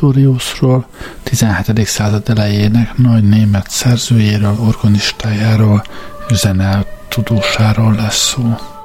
Mihály Pretoriusról, 17. század elejének nagy német szerzőjéről, organistájáról, üzenel tudósáról lesz szó.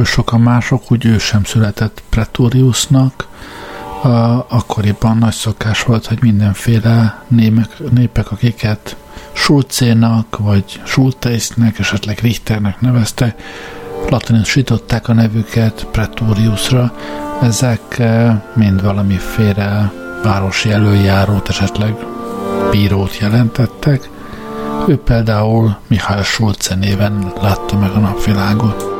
Hogy oly sokan mások, úgy ő sem született pretoriusnak. Akkoriban nagy szokás volt, hogy mindenféle némek, népek, akiket Schulzénak, vagy Schulteisnek, esetleg Richternek nevezte, latinosították a nevüket Pretoriusra. Ezek eh, mind valamiféle városi előjárót, esetleg bírót jelentettek. Ő például Mihály Schulze néven látta meg a napvilágot.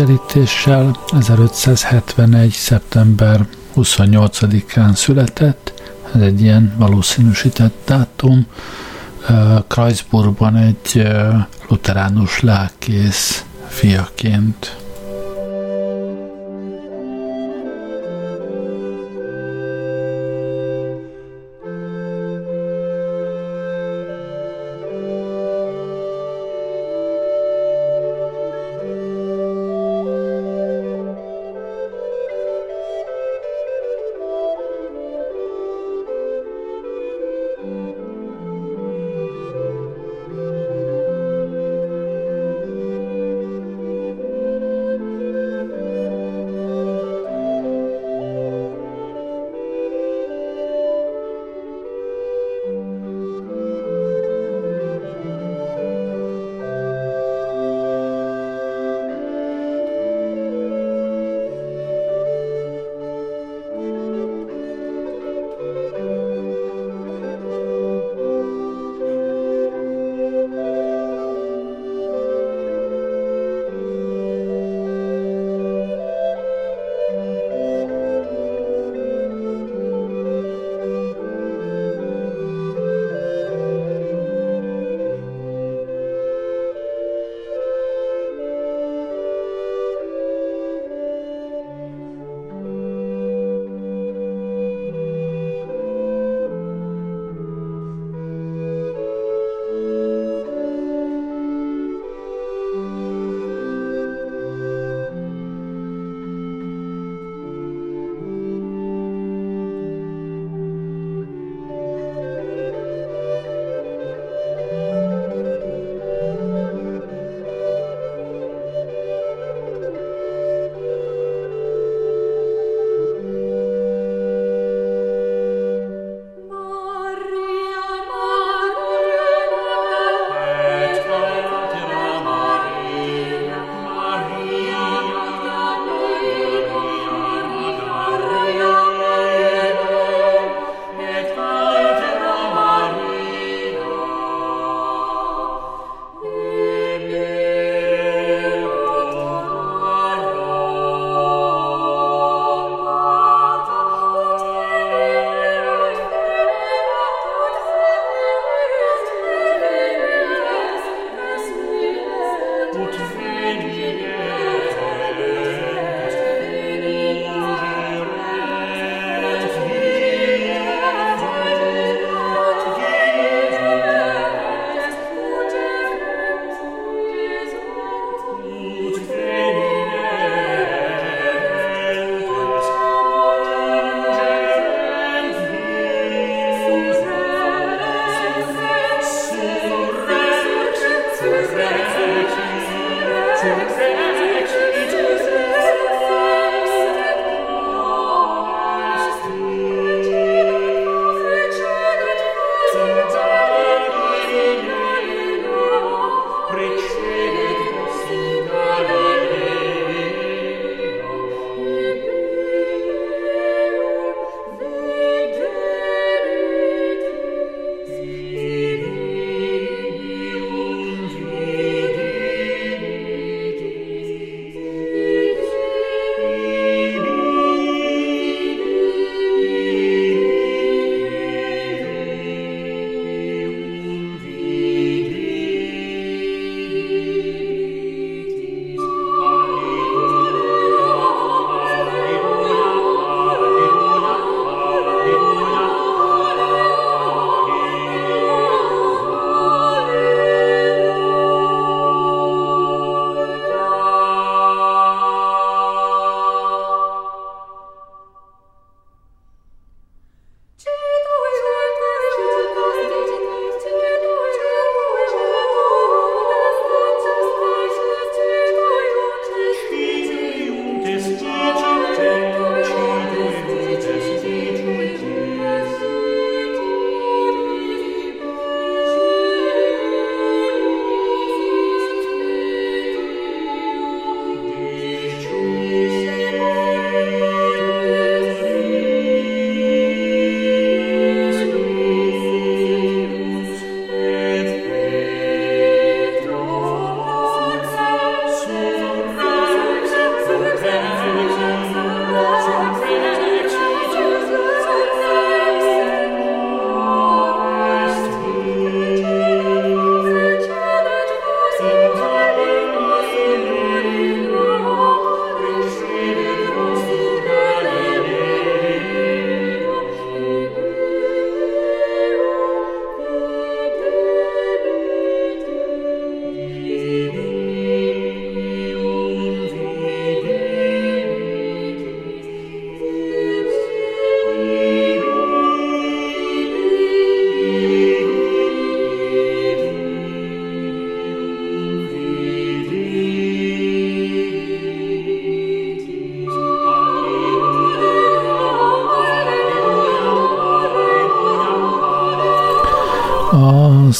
Megközelítéssel 1571. szeptember 28-án született, ez egy ilyen valószínűsített dátum, Kreuzburgban egy luteránus lelkész fiaként.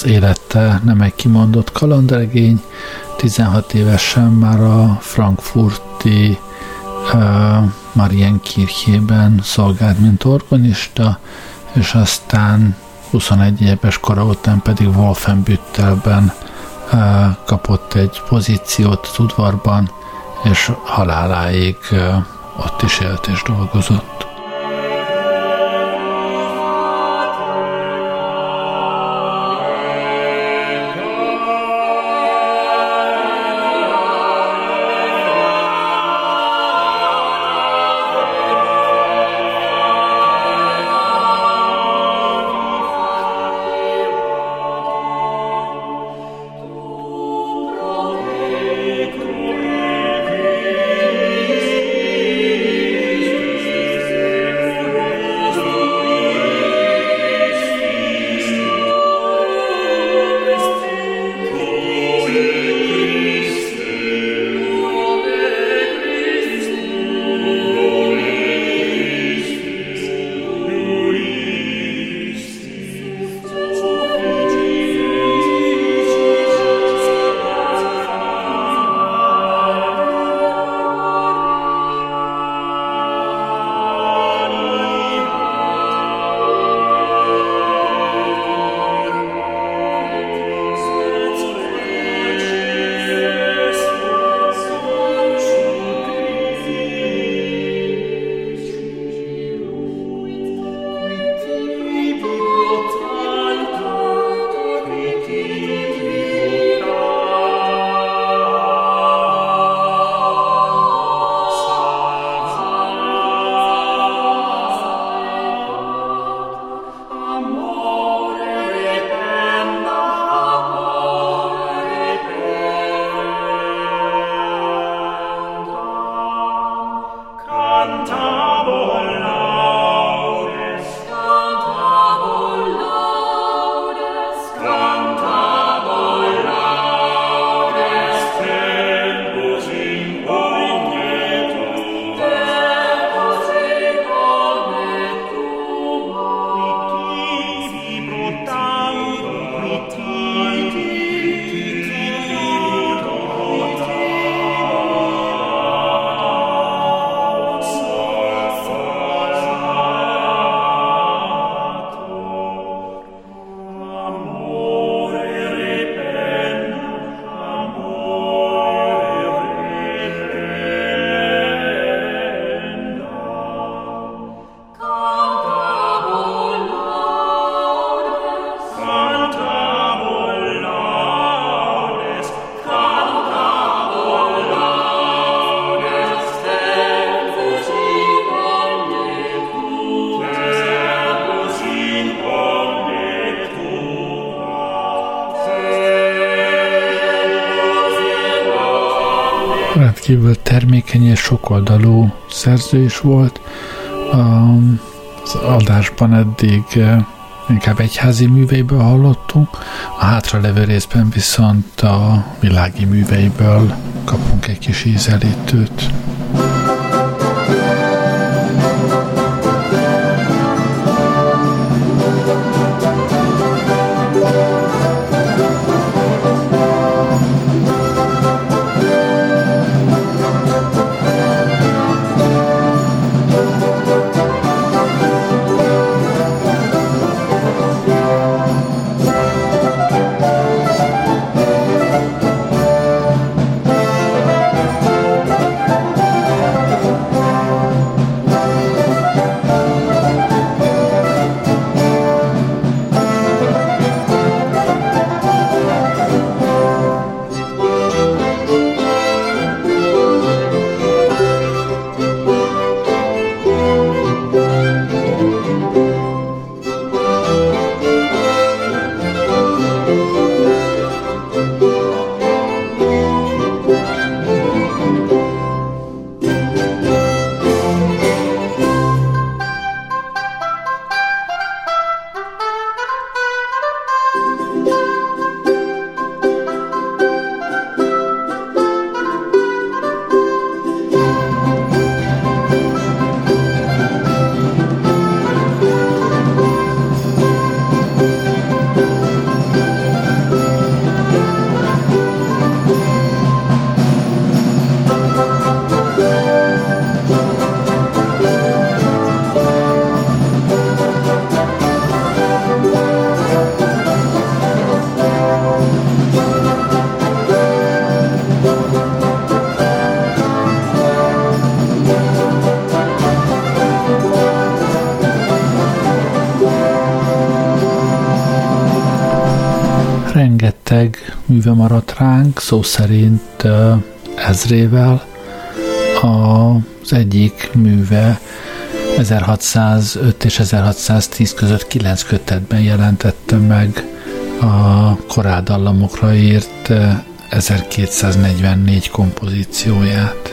Az élete nem egy kimondott kalandregény, 16 évesen már a frankfurti uh, Marienkirchében szolgált, mint organista, és aztán 21 éves kora után pedig Wolfenbüttelben uh, kapott egy pozíciót az udvarban, és haláláig uh, ott is élt és dolgozott. Sokoldalú szerző is volt. Az adásban eddig eh, inkább egyházi műveiből hallottunk, a hátralevő részben viszont a világi műveiből kapunk egy kis ízelítőt. Szó szerint ezrével. Az egyik műve 1605 és 1610 között kilenc kötetben jelentette meg a korádallamokra írt 1244 kompozícióját.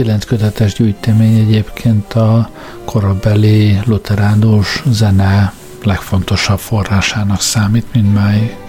Kilenc kötetes gyűjtemény egyébként a korabeli luteránus zene legfontosabb forrásának számít mindmáig.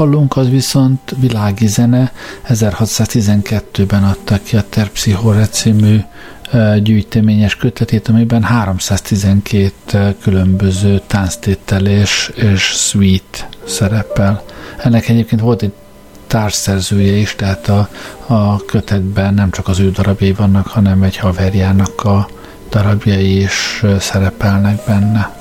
Hallunk, az viszont világi zene. 1612-ben adtak ki a Terpsichore című gyűjteményes kötetét, amiben 312 különböző tánctétel és, és suite szerepel. Ennek egyébként volt egy társszerzője is, tehát a, a kötetben nem csak az ő darabjai vannak, hanem egy haverjának a darabjai is szerepelnek benne.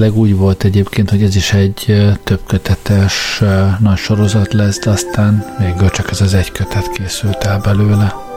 Eredetileg úgy volt egyébként, hogy ez is egy többkötetes nagy sorozat lesz, de aztán végül csak ez az egy kötet készült el belőle.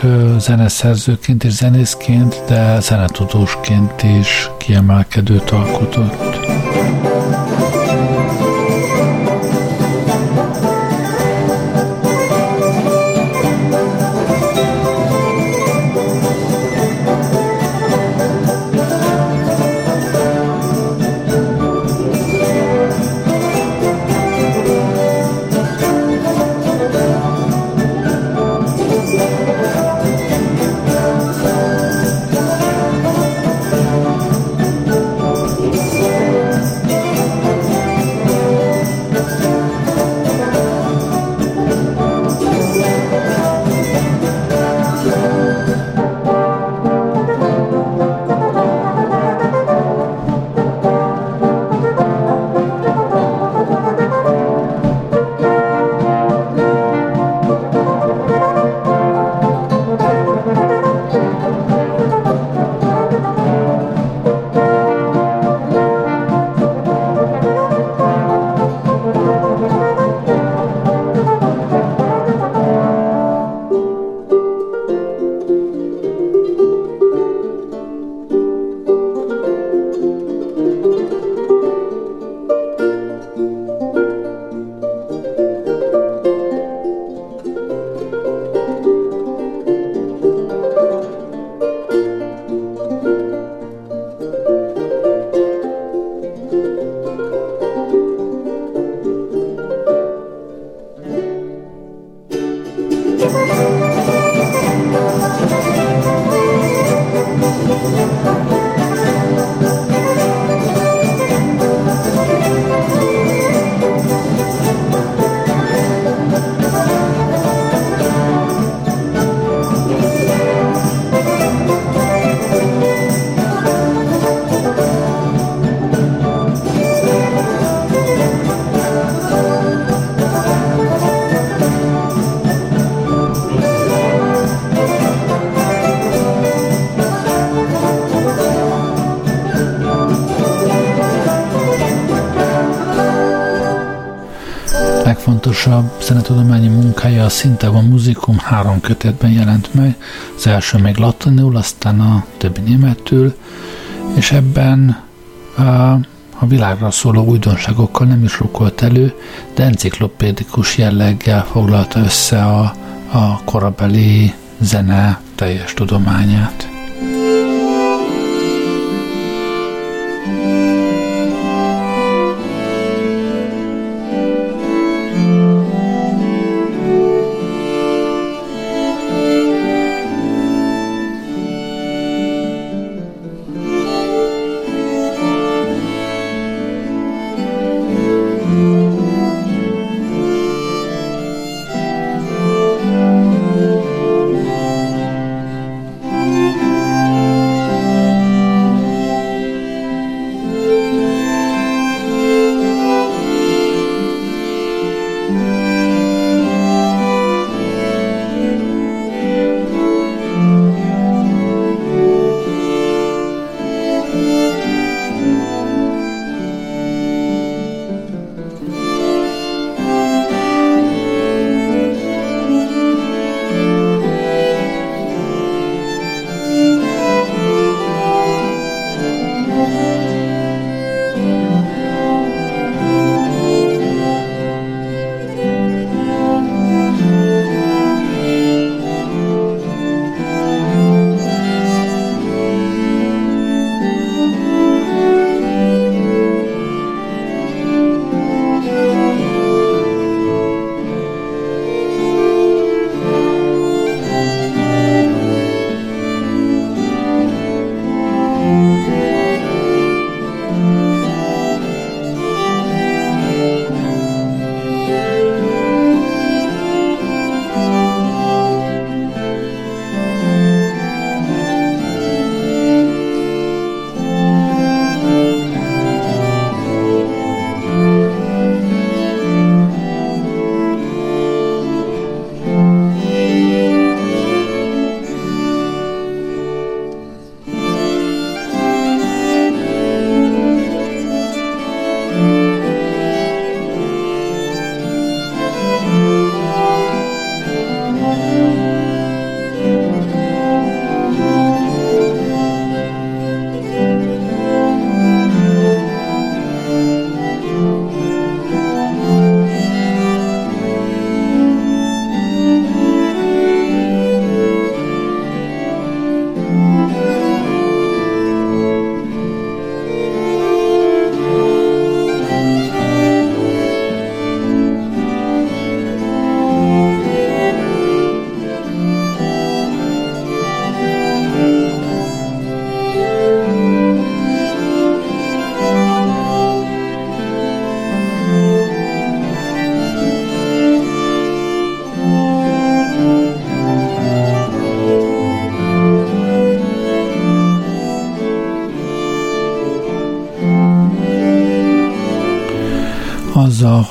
Csak zeneszerzőként és zenészként, de zenetudósként is kiemelkedőt alkotott. Legfontosabb zenetudományi munkája a Szintában Muzikum három kötetben jelent meg, az első még latinul, aztán a többi németül, és ebben a, a világra szóló újdonságokkal nem is rukolt elő, de enciklopédikus jelleggel foglalta össze a, a korabeli zene teljes tudományát.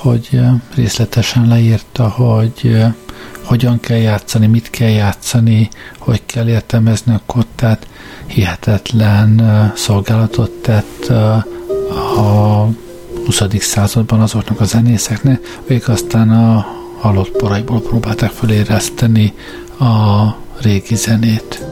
Hogy részletesen leírta, hogy hogyan kell játszani, mit kell játszani, hogy kell értelmezni a kottát, hihetetlen szolgálatot tett a 20. században azoknak a zenészeknek, akik aztán a halott poraiból próbálták feléreszteni a régi zenét.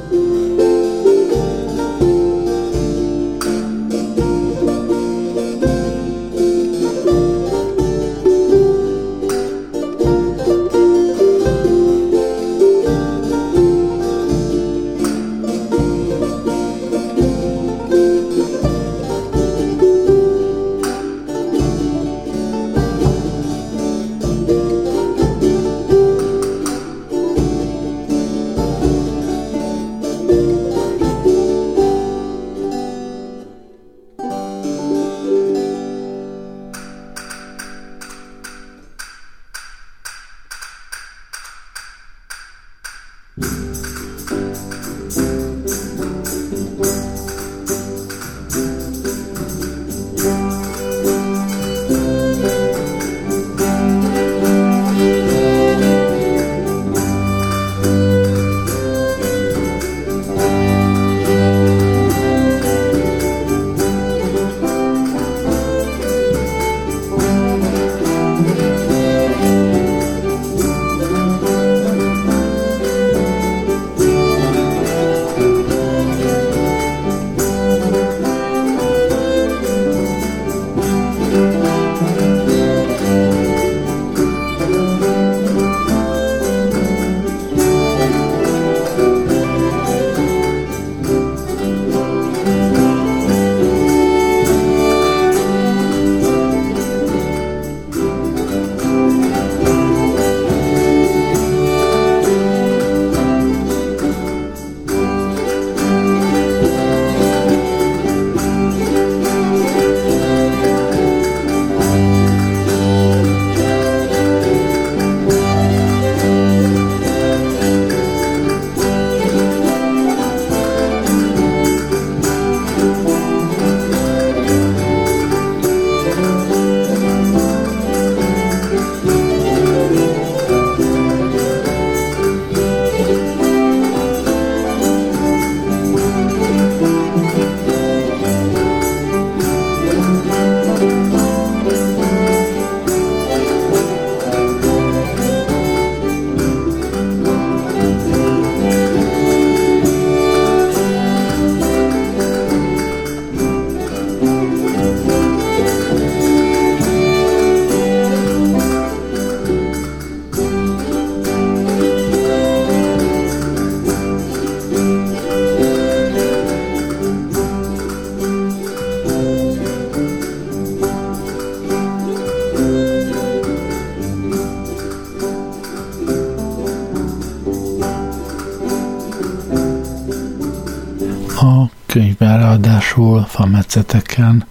Ráadásul fametszeteken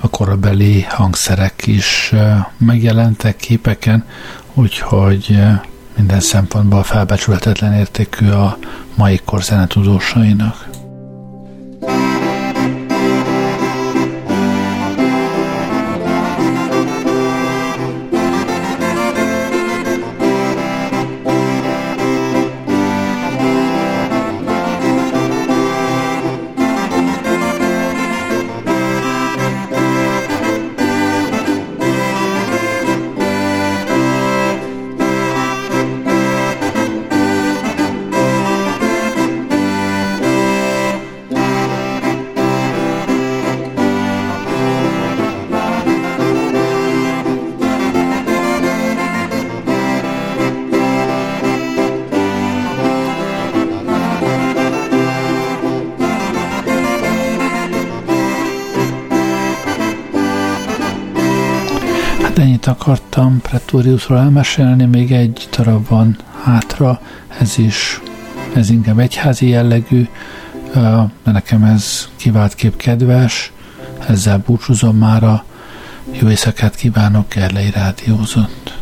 a korabeli hangszerek is megjelentek képeken, úgyhogy minden szempontból felbecsülhetetlen értékű a mai kor zenetudósainak. Akartam Pretoriusról elmesélni, még egy darab van hátra, ez is, ez inkább egyházi jellegű, de nekem ez kép kedves, ezzel búcsúzom mára, jó éjszakát kívánok, Gerlei Rádiózott.